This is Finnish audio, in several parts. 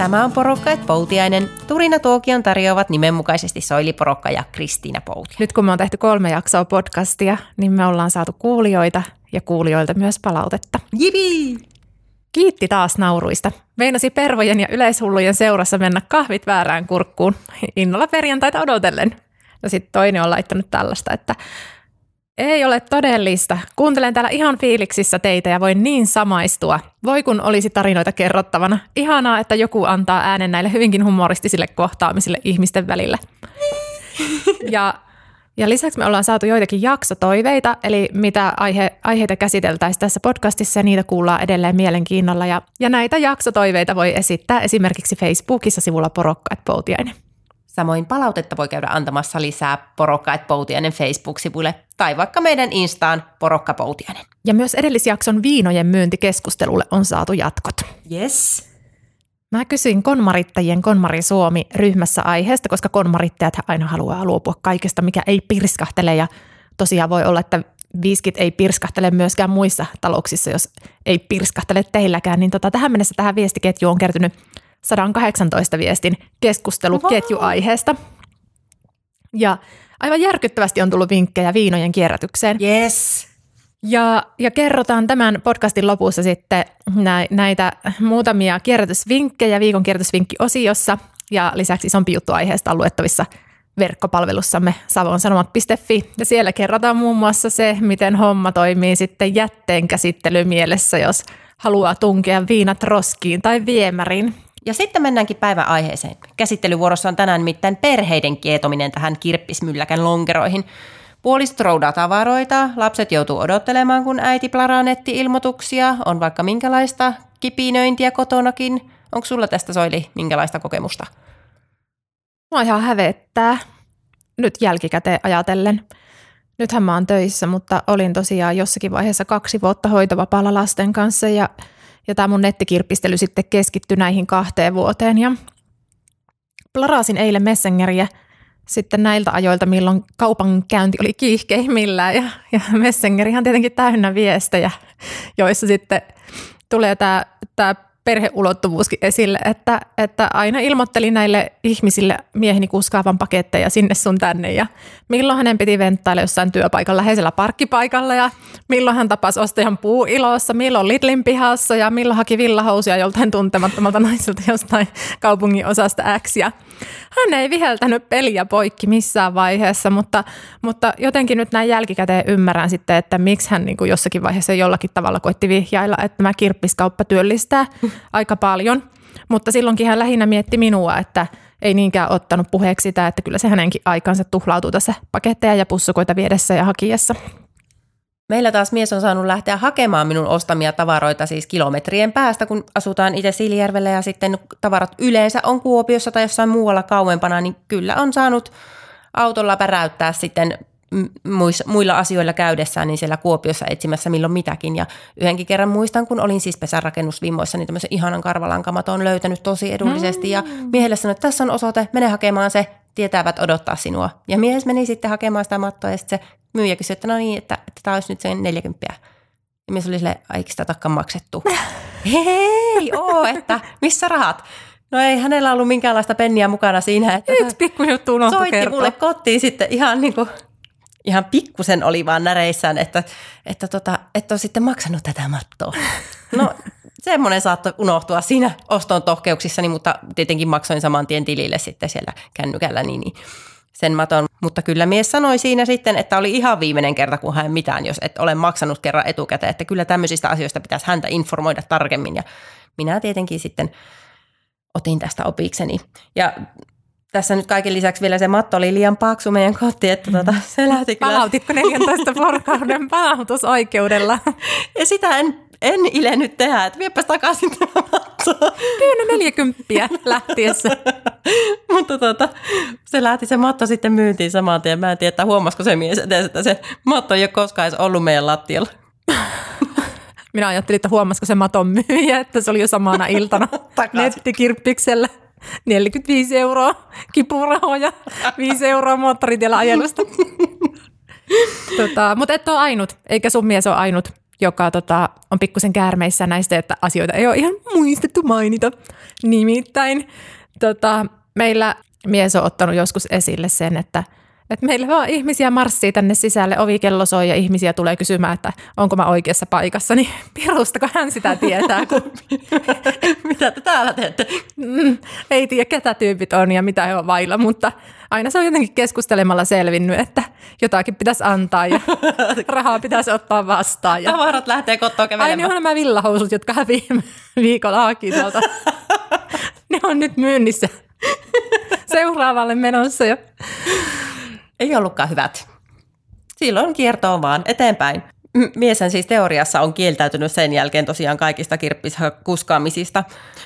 Tämä on Porokkaat Poutiainen. Turina Tuokion tarjoavat nimenmukaisesti Soili Porokka ja Kristiina Poutiainen. Nyt kun me on tehty kolme jaksoa podcastia, niin me ollaan saatu kuulijoita ja kuulijoilta myös palautetta. Jipi! Kiitti taas nauruista. Meinasi pervojen ja yleishullujen seurassa mennä kahvit väärään kurkkuun. Innolla perjantaita odotellen. No sitten toinen on laittanut tällaista, että ei ole todellista. Kuuntelen täällä ihan fiiliksissä teitä ja voin niin samaistua. Voi kun olisi tarinoita kerrottavana. Ihanaa, että joku antaa äänen näille hyvinkin humoristisille kohtaamisille ihmisten välillä. Ja, ja lisäksi me ollaan saatu joitakin jaksotoiveita, eli mitä aihe, aiheita käsiteltäisiin tässä podcastissa ja niitä kuullaan edelleen mielenkiinnolla. Ja, ja näitä jaksotoiveita voi esittää esimerkiksi Facebookissa sivulla Porokkaat Poutiainen. Samoin palautetta voi käydä antamassa lisää Porokkaat Poutiainen Facebook-sivuille tai vaikka meidän Instaan Porokka Poutiainen. Ja myös edellisjakson viinojen myyntikeskustelulle on saatu jatkot. Yes. Mä kysyin konmarittajien Konmari Suomi ryhmässä aiheesta, koska konmarittajat aina haluaa luopua kaikesta, mikä ei pirskahtele. Ja tosiaan voi olla, että viskit ei pirskahtele myöskään muissa talouksissa, jos ei pirskahtele teilläkään. Niin tota, tähän mennessä tähän viestiketjuun on kertynyt 118 viestin keskusteluketju aiheesta. Ja aivan järkyttävästi on tullut vinkkejä viinojen kierrätykseen. Yes. Ja, ja kerrotaan tämän podcastin lopussa sitten nä, näitä muutamia kierrätysvinkkejä viikon kierrätysvinkki-osiossa ja lisäksi isompi juttu aiheesta on luettavissa verkkopalvelussamme savonsanomat.fi. Ja siellä kerrotaan muun muassa se, miten homma toimii sitten jätteen käsittelymielessä, jos haluaa tunkea viinat roskiin tai viemäriin. Ja sitten mennäänkin päivän aiheeseen. Käsittelyvuorossa on tänään nimittäin perheiden kietominen tähän kirppismylläkän lonkeroihin. Puoliset roudaa tavaroita, lapset joutuu odottelemaan, kun äiti plaranetti ilmoituksia, on vaikka minkälaista kipinöintiä kotonakin. Onko sulla tästä Soili minkälaista kokemusta? Mua ihan hävettää nyt jälkikäteen ajatellen. Nythän mä oon töissä, mutta olin tosiaan jossakin vaiheessa kaksi vuotta hoitovapaalla lasten kanssa ja, ja tämä mun nettikirpistely sitten keskittyi näihin kahteen vuoteen. Ja plarasin eilen Messengeriä sitten näiltä ajoilta, milloin kaupankäynti oli kiihkeimmillään ja, ja Messengerihan tietenkin täynnä viestejä, joissa sitten tulee tämä, tämä perheulottuvuuskin esille, että, että aina ilmoittelin näille ihmisille mieheni kuskaavan paketteja sinne sun tänne. Ja milloin hänen piti venttailla jossain työpaikan läheisellä parkkipaikalla? Ja milloin hän tapasi ostajan puuilossa, milloin Lidlin pihassa? Ja milloin haki villahousuja joltain tuntemattomalta naiselta jostain kaupungin osasta X? Ja hän ei viheltänyt peliä poikki missään vaiheessa, mutta, mutta jotenkin nyt näin jälkikäteen ymmärrän sitten, että miksi hän niin kuin jossakin vaiheessa jollakin tavalla koitti vihjailla, että tämä kirppiskauppa työllistää aika paljon. Mutta silloinkin hän lähinnä mietti minua, että ei niinkään ottanut puheeksi sitä, että kyllä se hänenkin aikansa tuhlautuu tässä paketteja ja pussukoita viedessä ja hakiessa. Meillä taas mies on saanut lähteä hakemaan minun ostamia tavaroita siis kilometrien päästä, kun asutaan itse Siljärvellä ja sitten tavarat yleensä on Kuopiossa tai jossain muualla kauempana, niin kyllä on saanut autolla päräyttää sitten muilla asioilla käydessään niin siellä Kuopiossa etsimässä milloin mitäkin. Ja yhdenkin kerran muistan, kun olin siis pesärakennusvimmoissa, niin tämmöisen ihanan karvalankamaton löytänyt tosi edullisesti. Mm. Ja miehelle sanoin, että tässä on osoite, mene hakemaan se, tietävät odottaa sinua. Ja mies meni sitten hakemaan sitä mattoa ja sitten se myyjä kysyi, että no niin, että, että tämä olisi nyt sen 40. Ja mies oli silleen, eikö sitä takkaan maksettu? Hei, oo, että missä rahat? No ei hänellä ollut minkäänlaista penniä mukana siinä. Että Yksi pikku juttu Soitti kertoa. mulle kotiin sitten ihan niin kuin, ihan pikkusen oli vaan näreissään, että, että, tota, että on sitten maksanut tätä mattoa. No semmoinen saattoi unohtua siinä oston tohkeuksissani, mutta tietenkin maksoin saman tien tilille sitten siellä kännykällä niin, niin sen maton. Mutta kyllä mies sanoi siinä sitten, että oli ihan viimeinen kerta, kun hän mitään, jos et ole maksanut kerran etukäteen. Että kyllä tämmöisistä asioista pitäisi häntä informoida tarkemmin. Ja minä tietenkin sitten otin tästä opikseni. Ja tässä nyt kaiken lisäksi vielä se matto oli liian paksu meidän koti, että tuota, se lähti kyllä. Palautitko 14 vuorokauden palautusoikeudella? Ja sitä en, en ilennyt tehdä, että viepäs takaisin tämä matto. Kyllä 40 lähtiessä. Mutta tuota, se lähti se matto sitten myyntiin saman tien. Mä en tiedä, että huomasiko se mies edes, että se matto ei ole koskaan edes ollut meidän lattialla. Minä ajattelin, että huomasiko se maton myyjä, että se oli jo samana iltana nettikirppiksellä. 45 euroa kipurahoja, 5 euroa moottoritiellä ajelusta. tota, mutta et ole ainut, eikä sun mies ole ainut joka tota, on pikkusen käärmeissä näistä, että asioita ei ole ihan muistettu mainita. Nimittäin tota, meillä mies on ottanut joskus esille sen, että – että meillä vaan ihmisiä marssii tänne sisälle, ovikello soi ja ihmisiä tulee kysymään, että onko mä oikeassa paikassa, niin pirustako hän sitä tietää, kun mitä te täällä teette? Mm, ei tiedä, ketä tyypit on ja mitä he on vailla, mutta aina se on jotenkin keskustelemalla selvinnyt, että jotakin pitäisi antaa ja rahaa pitäisi ottaa vastaan. Ja... Tavarat lähtee kotoa kävelemään. Ai niin on nämä villahousut, jotka viime viikolla haki tuolta. ne on nyt myynnissä seuraavalle menossa jo ei ollutkaan hyvät. Silloin kiertoon vaan eteenpäin. Mieshän siis teoriassa on kieltäytynyt sen jälkeen tosiaan kaikista kirppiskuskaamisista,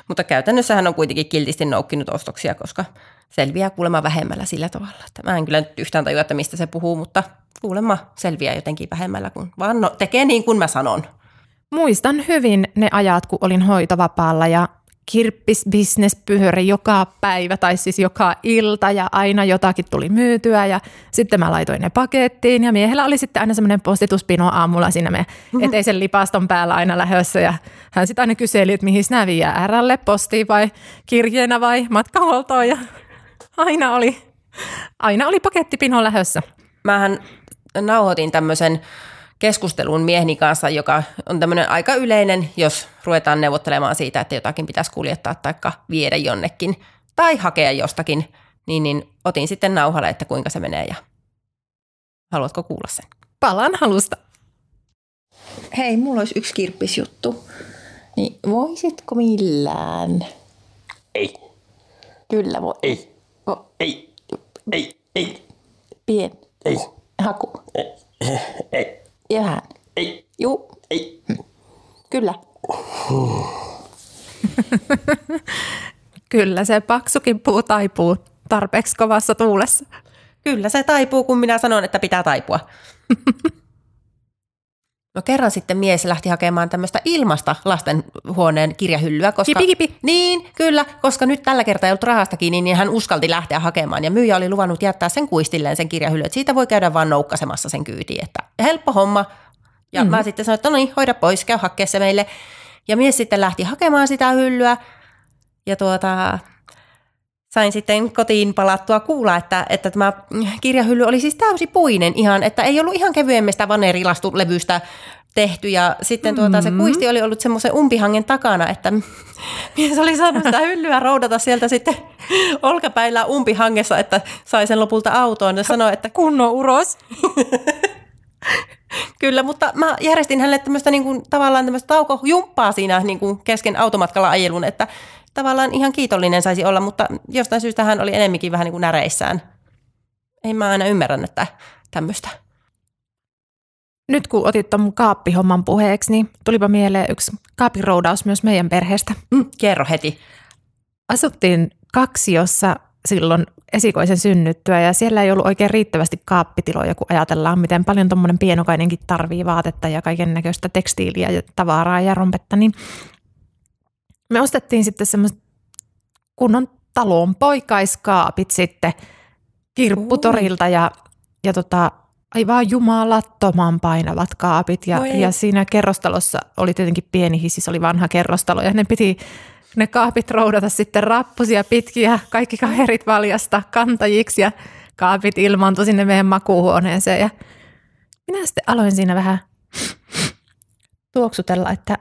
mutta käytännössä hän on kuitenkin kiltisti noukkinut ostoksia, koska selviää kuulemma vähemmällä sillä tavalla. Mä en kyllä nyt yhtään tajua, että mistä se puhuu, mutta kuulemma selviää jotenkin vähemmällä, kun vaan no, tekee niin kuin mä sanon. Muistan hyvin ne ajat, kun olin hoitovapaalla ja kirppisbisnes pyöri joka päivä tai siis joka ilta ja aina jotakin tuli myytyä ja sitten mä laitoin ne pakettiin ja miehellä oli sitten aina semmoinen postituspino aamulla siinä me mm-hmm. eteisen lipaston päällä aina lähössä ja hän sitten aina kyseli, että mihin nämä viiää RL, postiin vai kirjeenä vai matkahuoltoon ja aina oli, aina oli pakettipino lähössä. Mähän nauhoitin tämmöisen keskustelun mieheni kanssa, joka on tämmöinen aika yleinen, jos ruvetaan neuvottelemaan siitä, että jotakin pitäisi kuljettaa tai viedä jonnekin tai hakea jostakin, niin, niin otin sitten nauhalle, että kuinka se menee ja haluatko kuulla sen? Palan halusta. Hei, mulla olisi yksi kirppisjuttu. Niin voisitko millään? Ei. Kyllä voi. Ei. Vo- ei. Ei. Ei. Pien. Ei. Haku. Ei. Ei. Ihan. Ei. Juu. Ei. Kyllä. Kyllä se paksukin puu taipuu tarpeeksi kovassa tuulessa. Kyllä se taipuu, kun minä sanon, että pitää taipua. No kerran sitten mies lähti hakemaan tämmöistä ilmasta lastenhuoneen kirjahyllyä, koska... Kipi, kipi. Niin, kyllä, koska nyt tällä kertaa ei ollut rahasta kiinni, niin hän uskalti lähteä hakemaan. Ja myyjä oli luvannut jättää sen kuistilleen sen kirjahylly, että siitä voi käydä vaan noukkasemassa sen kyytiin. Että helppo homma. Ja mm-hmm. mä sitten sanoin, että no niin, hoida pois, käy hakea se meille. Ja mies sitten lähti hakemaan sitä hyllyä. Ja tuota, sain sitten kotiin palattua kuulla, että, että tämä kirjahylly oli siis täysi puinen ihan, että ei ollut ihan kevyemmästä vanerilastulevystä tehty ja sitten tuota, se mm-hmm. kuisti oli ollut semmoisen umpihangen takana, että mies oli saanut sitä hyllyä roudata sieltä sitten olkapäillä umpihangessa, että sai sen lopulta autoon ja sanoi, että kunnon uros. Kyllä, mutta mä järjestin hänelle tämmöistä niin kuin, tavallaan tämmöistä taukojumppaa siinä niin kuin kesken automatkalla ajelun, että tavallaan ihan kiitollinen saisi olla, mutta jostain syystä hän oli enemminkin vähän niin kuin näreissään. Ei mä aina ymmärrän, että tämmöistä. Nyt kun otit tuon kaappihomman puheeksi, niin tulipa mieleen yksi kaapiroudaus myös meidän perheestä. Mm, kerro heti. Asuttiin kaksi, jossa silloin esikoisen synnyttyä ja siellä ei ollut oikein riittävästi kaappitiloja, kun ajatellaan, miten paljon tuommoinen pienokainenkin tarvii vaatetta ja kaiken näköistä tekstiiliä ja tavaraa ja rompetta, niin me ostettiin sitten semmoiset kunnon talon poikaiskaapit sitten kirpputorilta ja, ja tota, aivan jumalattoman painavat kaapit. Ja, ja siinä kerrostalossa oli tietenkin pieni hissi, se oli vanha kerrostalo ja ne piti ne kaapit roudata sitten rappusia pitkiä, kaikki kaverit valjasta kantajiksi ja kaapit ilmaantui sinne meidän makuuhuoneeseen. Ja minä sitten aloin siinä vähän tuoksutella, että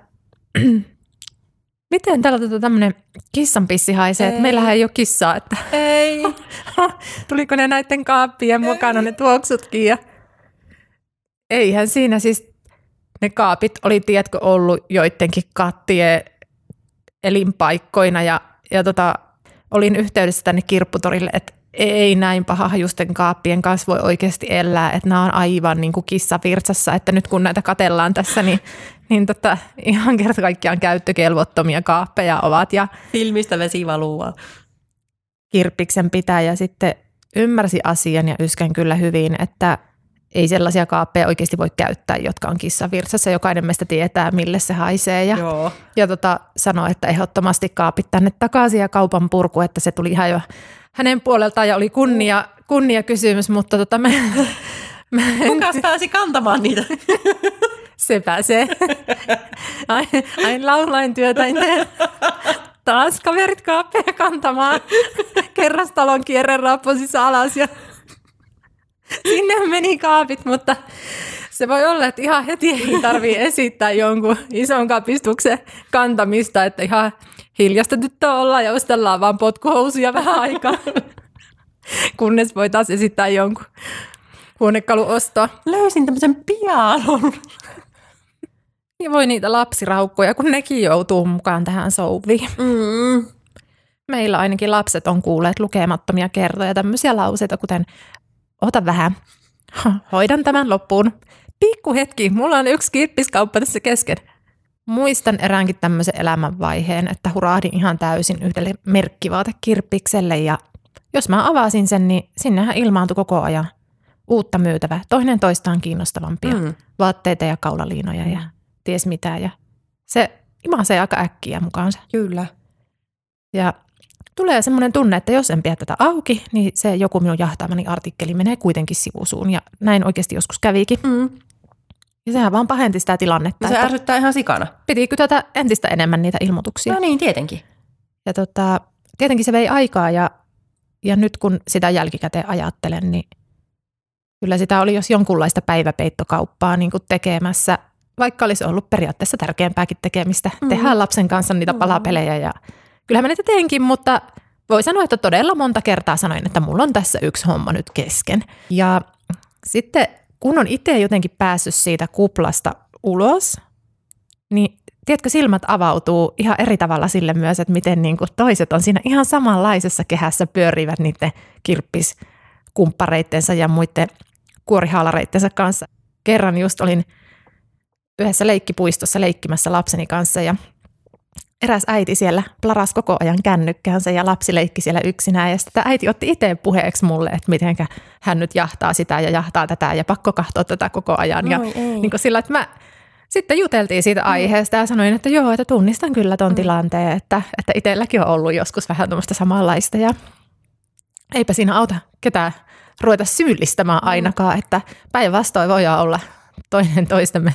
Miten täällä tota tämmöinen kissanpissi haisee? Että meillähän ei ole kissaa. Että ei. Tuliko ne näiden kaappien mukana ne tuoksutkin? Ja... Eihän siinä siis ne kaapit oli, tiedätkö, ollut joidenkin kattien elinpaikkoina ja, ja tota, olin yhteydessä tänne kirpputorille, että ei näin paha hajusten kaappien kanssa voi oikeasti elää, että nämä on aivan niin kuin kissavirtsassa, että nyt kun näitä katellaan tässä, niin, niin tota, ihan kerta kaikkiaan käyttökelvottomia kaappeja ovat. Ja Filmistä vesi valuu Kirppiksen pitäjä sitten ymmärsi asian ja yskän kyllä hyvin, että ei sellaisia kaappeja oikeasti voi käyttää, jotka on kissavirtsassa. Jokainen meistä tietää, mille se haisee. Ja, Joo. ja tota, sanoi, että ehdottomasti kaapit tänne takaisin ja kaupan purku, että se tuli ihan jo hänen puoleltaan ja oli kunnia, kunnia kysymys, mutta tota, me, me Kukas pääsi kantamaan niitä? Se pääsee. Ai, ai laulain työtä en tee. Taas kaverit kaappeja kantamaan. Kerrastalon kierre rapposissa alas ja sinne meni kaapit, mutta se voi olla, että ihan heti ei tarvii esittää jonkun ison kapistuksen kantamista, että ihan hiljasta tyttöä olla ja ostellaan vaan potkuhousuja vähän aikaa, kunnes voi taas esittää jonkun huonekaluostoa. Löysin tämmöisen pianon. Ja voi niitä lapsiraukkoja, kun nekin joutuu mukaan tähän souviin. Mm. Meillä ainakin lapset on kuulleet lukemattomia kertoja tämmöisiä lauseita, kuten ota vähän, hoidan tämän loppuun. Pikku hetki, mulla on yksi kirppiskauppa tässä kesken. Muistan eräänkin tämmöisen elämänvaiheen, että hurahdin ihan täysin yhdelle merkkivaatekirppikselle ja jos mä avasin sen, niin sinnehän ilmaantui koko ajan uutta myytävää, toinen toistaan kiinnostavampia Mm. vaatteita ja kaulaliinoja ja ties mitä. Ja se imasee aika äkkiä mukaansa. Kyllä. Ja tulee semmoinen tunne, että jos en pidä tätä auki, niin se joku minun jahtaamani artikkeli menee kuitenkin sivusuun. Ja näin oikeasti joskus kävikin. Mm. Ja sehän vaan pahenti sitä tilannetta, Ja se ärsyttää ihan sikana. piti kytätä entistä enemmän niitä ilmoituksia. No niin, tietenkin. Ja tota, tietenkin se vei aikaa ja, ja nyt kun sitä jälkikäteen ajattelen, niin kyllä sitä oli jos jonkunlaista päiväpeittokauppaa niin kuin tekemässä, vaikka olisi ollut periaatteessa tärkeämpääkin tekemistä. Mm. Tehdään lapsen kanssa niitä Mm. palapelejä ja kyllähän mä niitä teenkin, mutta voi sanoa, että todella monta kertaa sanoin, että mulla on tässä yksi homma nyt kesken. Ja sitten kun on itse jotenkin päässyt siitä kuplasta ulos, niin tiedätkö, silmät avautuu ihan eri tavalla sille myös, että miten niin kuin toiset on siinä ihan samanlaisessa kehässä pyörivät niiden kirppiskumppareittensa ja muiden kuorihaalareittensa kanssa. Kerran just olin yhdessä leikkipuistossa leikkimässä lapseni kanssa ja eräs äiti siellä plaras koko ajan kännykkäänsä ja lapsi leikki siellä yksinään. Ja sitten äiti otti itse puheeksi mulle, että miten hän nyt jahtaa sitä ja jahtaa tätä ja pakko katsoa tätä koko ajan. Ja ei. niin kuin sillä, että mä sitten juteltiin siitä aiheesta ja sanoin, että joo, että tunnistan kyllä ton tilanteen, että, että itselläkin on ollut joskus vähän tuommoista samanlaista ja eipä siinä auta ketään ruveta syyllistämään ainakaan, että päinvastoin voidaan olla toinen toistemme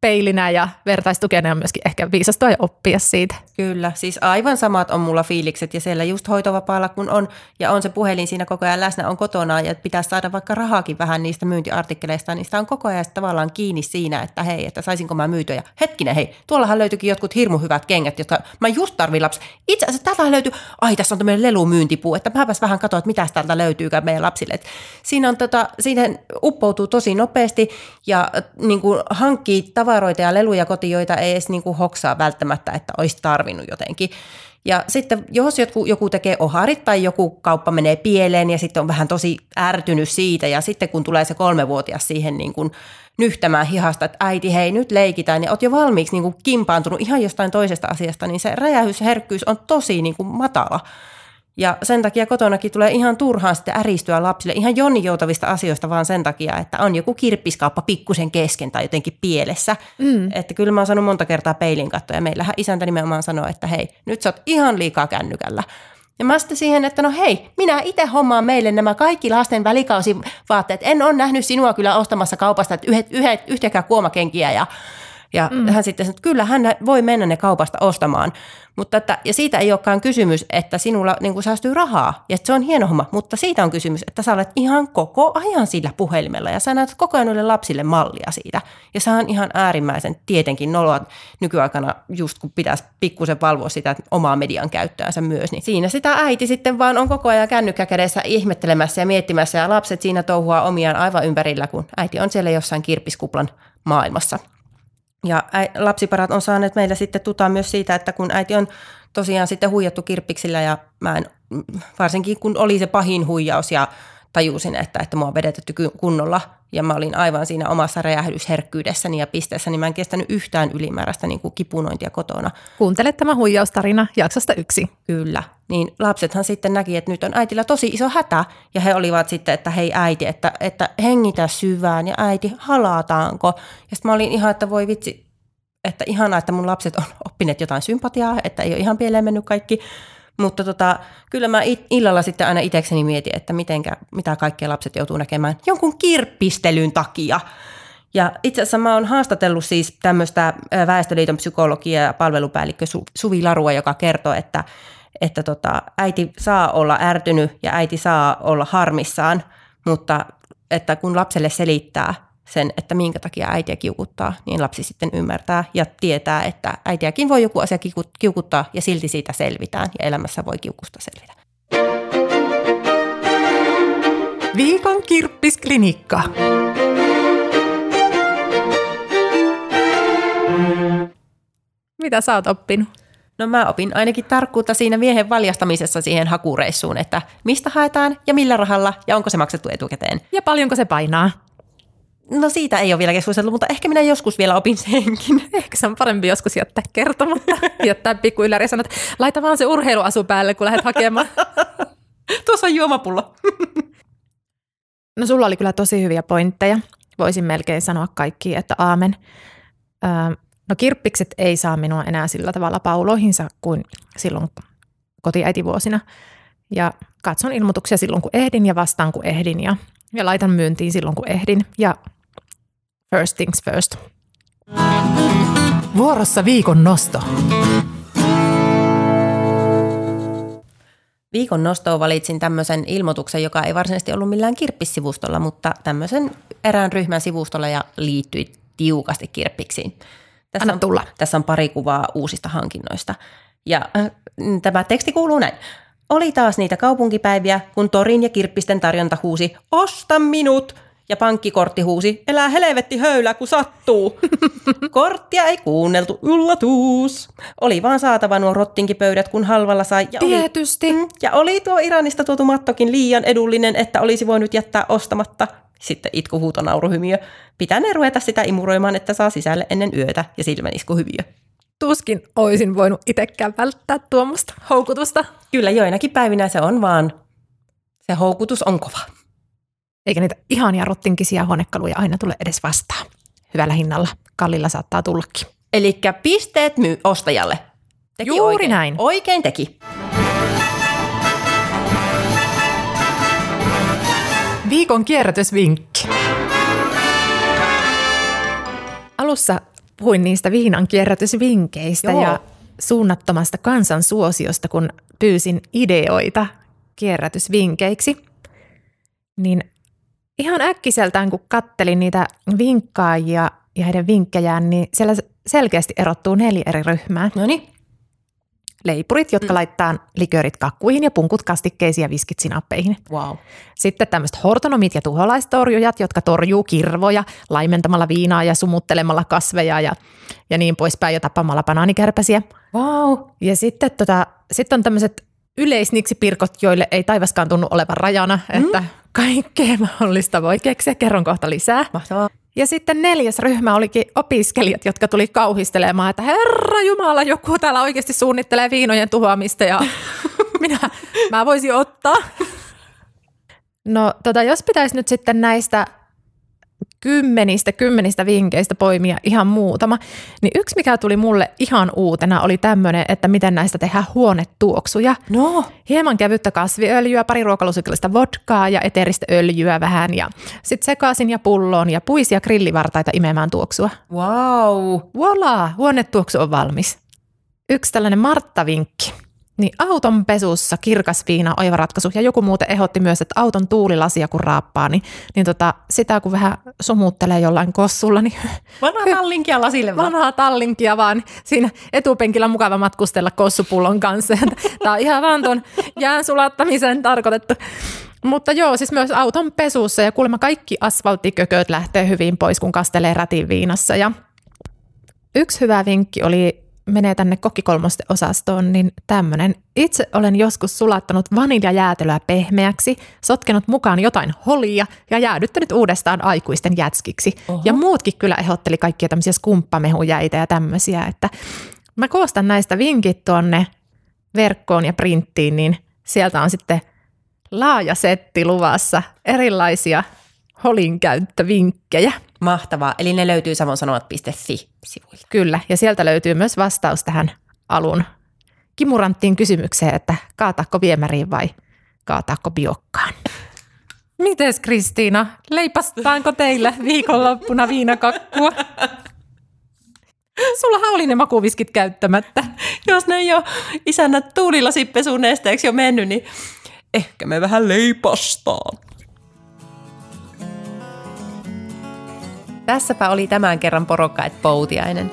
peilinä ja vertaistukena ja myöskin ehkä viisastua ja oppia siitä. Kyllä, siis aivan samat on mulla fiilikset ja siellä just hoitovapaalla kun on ja on se puhelin siinä koko ajan läsnä, on kotona ja pitäisi saada vaikka rahaakin vähän niistä myyntiartikkeleista, niin sitä on koko ajan tavallaan kiinni siinä, että hei, että saisinko mä myytyä ja hetkinen hei, tuollahan löytyikin jotkut hirmu hyvät kengät, jotka mä just tarvin lapsi. Itse asiassa täältä löytyy, ai tässä on tämmöinen lelumyyntipuu, että mäpäs vähän katsoa, että mitä täältä löytyykään meidän lapsille. Et siinä on tota, siihen uppoutuu tosi nopeasti ja äh, niin kuin hankkii tavaroita ja leluja kotiin, joita ei edes niin kuin hoksaa välttämättä, että olisi tarvinnut jotenkin. Ja sitten jos joku, joku tekee oharit tai joku kauppa menee pieleen ja sitten on vähän tosi ärtynyt siitä ja sitten kun tulee se kolmevuotias siihen niin kuin nyhtämään hihasta, että äiti hei nyt leikitään ja oot jo valmiiksi niin kuin kimpaantunut ihan jostain toisesta asiasta, niin se räjähysherkkyys on tosi niin kuin matala. Ja sen takia kotonakin tulee ihan turhaan sitten äristyä lapsille ihan jonninjoutavista asioista vaan sen takia, että on joku kirppiskauppa pikkusen kesken tai jotenkin pielessä. Mm. Että kyllä mä oon saanut monta kertaa peilin kattoa ja meillähän isäntä nimenomaan sanoo, että hei, nyt sä oot ihan liikaa kännykällä. Ja mä sitten siihen, että no hei, minä itse hommaan meille nämä kaikki lasten välikausivaatteet. En ole nähnyt sinua kyllä ostamassa kaupasta että yhdet, yhdet, yhtäkään kuomakenkiä ja ja mm. hän sitten sanoi, että kyllä hän voi mennä ne kaupasta ostamaan. Mutta että, ja siitä ei olekaan kysymys, että sinulla niin kuin säästyy rahaa. Ja se on hieno homma. Mutta siitä on kysymys, että sä olet ihan koko ajan sillä puhelimella. Ja sä näet koko ajan noille lapsille mallia siitä. Ja se on ihan äärimmäisen tietenkin noloa nykyaikana, just kun pitäisi pikkusen valvoa sitä omaa median käyttöänsä myös. Niin siinä sitä äiti sitten vaan on koko ajan kännykkä kädessä ihmettelemässä ja miettimässä. Ja lapset siinä touhua omiaan aivan ympärillä, kun äiti on siellä jossain kirppiskuplan maailmassa. Ja lapsiparat on saaneet meillä sitten tutaa myös siitä, että kun äiti on tosiaan sitten huijattu kirppiksillä ja mä en, varsinkin kun oli se pahin huijaus ja tajusin, että, että mua on vedetetty kunnolla ja mä olin aivan siinä omassa räjähdysherkkyydessäni ja pisteessä, niin mä en kestänyt yhtään ylimääräistä niin kuin kipunointia kotona. Kuuntele tämä huijaustarina jaksosta yksi. Kyllä. Niin lapsethan sitten näki, että nyt on äitillä tosi iso hätä ja he olivat sitten, että hei äiti, että, että hengitä syvään ja äiti, halataanko? Ja sitten mä olin ihan, että voi vitsi, että ihanaa, että mun lapset on oppineet jotain sympatiaa, että ei ole ihan pieleen mennyt kaikki. Mutta tota, kyllä mä it- illalla sitten aina itsekseni mietin, että mitenkä, mitä kaikkea lapset joutuu näkemään jonkun kirppistelyn takia. Ja itse asiassa mä oon haastatellut siis tämmöistä Väestöliiton psykologia ja palvelupäällikkö Su- Suvi Larua, joka kertoo, että, että tota, äiti saa olla ärtynyt ja äiti saa olla harmissaan, mutta että kun lapselle selittää sen, että minkä takia äitiä kiukuttaa, niin lapsi sitten ymmärtää ja tietää, että äitiäkin voi joku asia kiuku- kiukuttaa ja silti siitä selvitään ja elämässä voi kiukusta selvitä. Viikon kirppisklinikka. Mitä sä oot oppinut? No mä opin ainakin tarkkuutta siinä miehen valjastamisessa siihen hakureissuun, että mistä haetaan ja millä rahalla ja onko se maksettu etukäteen. Ja paljonko se painaa? No siitä ei ole vielä keskusteltu, mutta ehkä minä joskus vielä opin senkin. Ehkä se on parempi joskus jättää kertomatta. jättää pikku yläri ja sanoa, että laita vaan se urheiluasu päälle, kun lähdet hakemaan. Tuossa on juomapullo. No sulla oli kyllä tosi hyviä pointteja. Voisin melkein sanoa kaikki, että aamen. Öö, no kirppikset ei saa minua enää sillä tavalla pauloihinsa kuin silloin kotiäitivuosina. Ja katson ilmoituksia silloin, kun ehdin ja vastaan, kun ehdin. Ja, ja laitan myyntiin silloin, kun ehdin. Ja first things first. Vuorossa viikon nosto. Viikon nostoon valitsin tämmöisen ilmoituksen, joka ei varsinaisesti ollut millään kirppissivustolla, mutta tämmöisen erään ryhmän sivustolla ja liittyi tiukasti kirppiksiin. Tässä Anna on, tulla. Tässä on pari kuvaa uusista hankinnoista. Ja äh, tämä teksti kuuluu näin. Oli taas niitä kaupunkipäiviä, kun torin ja kirppisten tarjonta huusi, osta minut! Ja pankkikortti huusi, elää helvetti höylä, kun sattuu. Korttia ei kuunneltu, yllätys. Oli vaan saatava nuo rottinkipöydät, kun halvalla sai. Ja oli, Tietysti. Mm, ja oli tuo Iranista tuotu mattokin liian edullinen, että olisi voinut jättää ostamatta. Sitten itkuhuuto nauruhymiö. Pitänee ruveta sitä imuroimaan, että saa sisälle ennen yötä ja silmäniskuhymiö. Tuskin olisin voinut itsekään välttää tuommoista houkutusta. Kyllä joinakin päivinä se on vaan, se houkutus on kova. Eikä niitä ihania rottinkisia huonekaluja aina tule edes vastaan. Hyvällä hinnalla. Kallilla saattaa tullakin. Eli pisteet myy ostajalle. Teki Juuri oikein. näin. Oikein teki. Viikon kierrätysvinkki. Alussa puhuin niistä viinan kierrätysvinkkeistä Joo. ja suunnattomasta kansan suosiosta, kun pyysin ideoita kierrätysvinkkeiksi. Niin ihan äkkiseltään, kun kattelin niitä vinkkaajia ja heidän vinkkejään, niin siellä selkeästi erottuu neljä eri ryhmää. No niin. Leipurit, jotka mm. laittaa likörit kakkuihin ja punkut kastikkeisiin ja viskit sinappeihin. Wow. Sitten tämmöiset hortonomit ja tuholaistorjujat, jotka torjuu kirvoja laimentamalla viinaa ja sumuttelemalla kasveja ja, ja niin poispäin ja tappamalla banaanikärpäsiä. Wow. Ja sitten tota, sit on tämmöiset yleisniksipirkot, joille ei taivaskaan tunnu olevan rajana, mm. että kaikkea mahdollista voi keksiä. Kerron kohta lisää. Mahtavaa. Ja sitten neljäs ryhmä olikin opiskelijat, jotka tuli kauhistelemaan, että herra Jumala, joku täällä oikeasti suunnittelee viinojen tuhoamista ja minä, mä voisin ottaa. No tota, jos pitäisi nyt sitten näistä kymmenistä, kymmenistä vinkkeistä poimia ihan muutama, niin yksi mikä tuli mulle ihan uutena oli tämmöinen, että miten näistä tehdään huonetuoksuja. No. Hieman kevyttä kasviöljyä, pari ruokalusikallista vodkaa ja eteeristä öljyä vähän ja sitten sekaisin ja pulloon ja puisia grillivartaita imemään tuoksua. Wow. Voila, huonetuoksu on valmis. Yksi tällainen Martta-vinkki. Niin auton pesussa kirkas viina, oiva ratkaisu. Ja joku muuten ehdotti myös, että auton tuulilasia kun raappaa, niin, niin tota, sitä kun vähän sumuttelee jollain kossulla, niin Vanha tallinkia lasille vaan. vanhaa tallinkia vaan siinä etupenkillä mukava matkustella kossupullon kanssa. Tämä on ihan vaan tuon jään sulattamiseen tarkoitettu. Mutta joo, siis myös auton pesussa ja kuulemma kaikki asfalttikököt lähtee hyvin pois, kun kastelee rätin viinassa. Ja yksi hyvä vinkki oli, menee tänne kokkikolmosten osastoon, niin tämmöinen. Itse olen joskus sulattanut vaniljajäätelöä pehmeäksi, sotkenut mukaan jotain holia ja jäädyttänyt uudestaan aikuisten jätskiksi. Oho. Ja muutkin kyllä ehdotteli kaikkia tämmöisiä skumppamehujäitä ja tämmöisiä, että mä koostan näistä vinkit tuonne verkkoon ja printtiin, niin sieltä on sitten laaja setti luvassa erilaisia holin käyttövinkkejä. Mahtavaa. Eli ne löytyy savonsanomat.fi-sivuilta. Kyllä, ja sieltä löytyy myös vastaus tähän alun kimuranttiin kysymykseen, että kaataako viemäriin vai kaataako biokkaan. Mites Kristiina, leipastaanko teillä viikonloppuna viinakakkua? Sullahan oli ne makuviskit käyttämättä. Jos ne ei ole isännät tuulilasipesun nesteeksi jo mennyt, niin ehkä me vähän leipastaan. Tässäpä oli tämän kerran porokkaat poutiainen.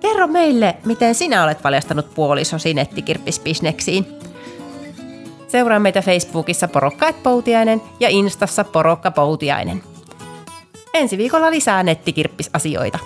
Kerro meille, miten sinä olet paljastanut puolisosi nettikirppisbisneksiin. Seuraa meitä Facebookissa Porokkaat Poutiainen ja Instassa Porokka Poutiainen. Ensi viikolla lisää nettikirppisasioita.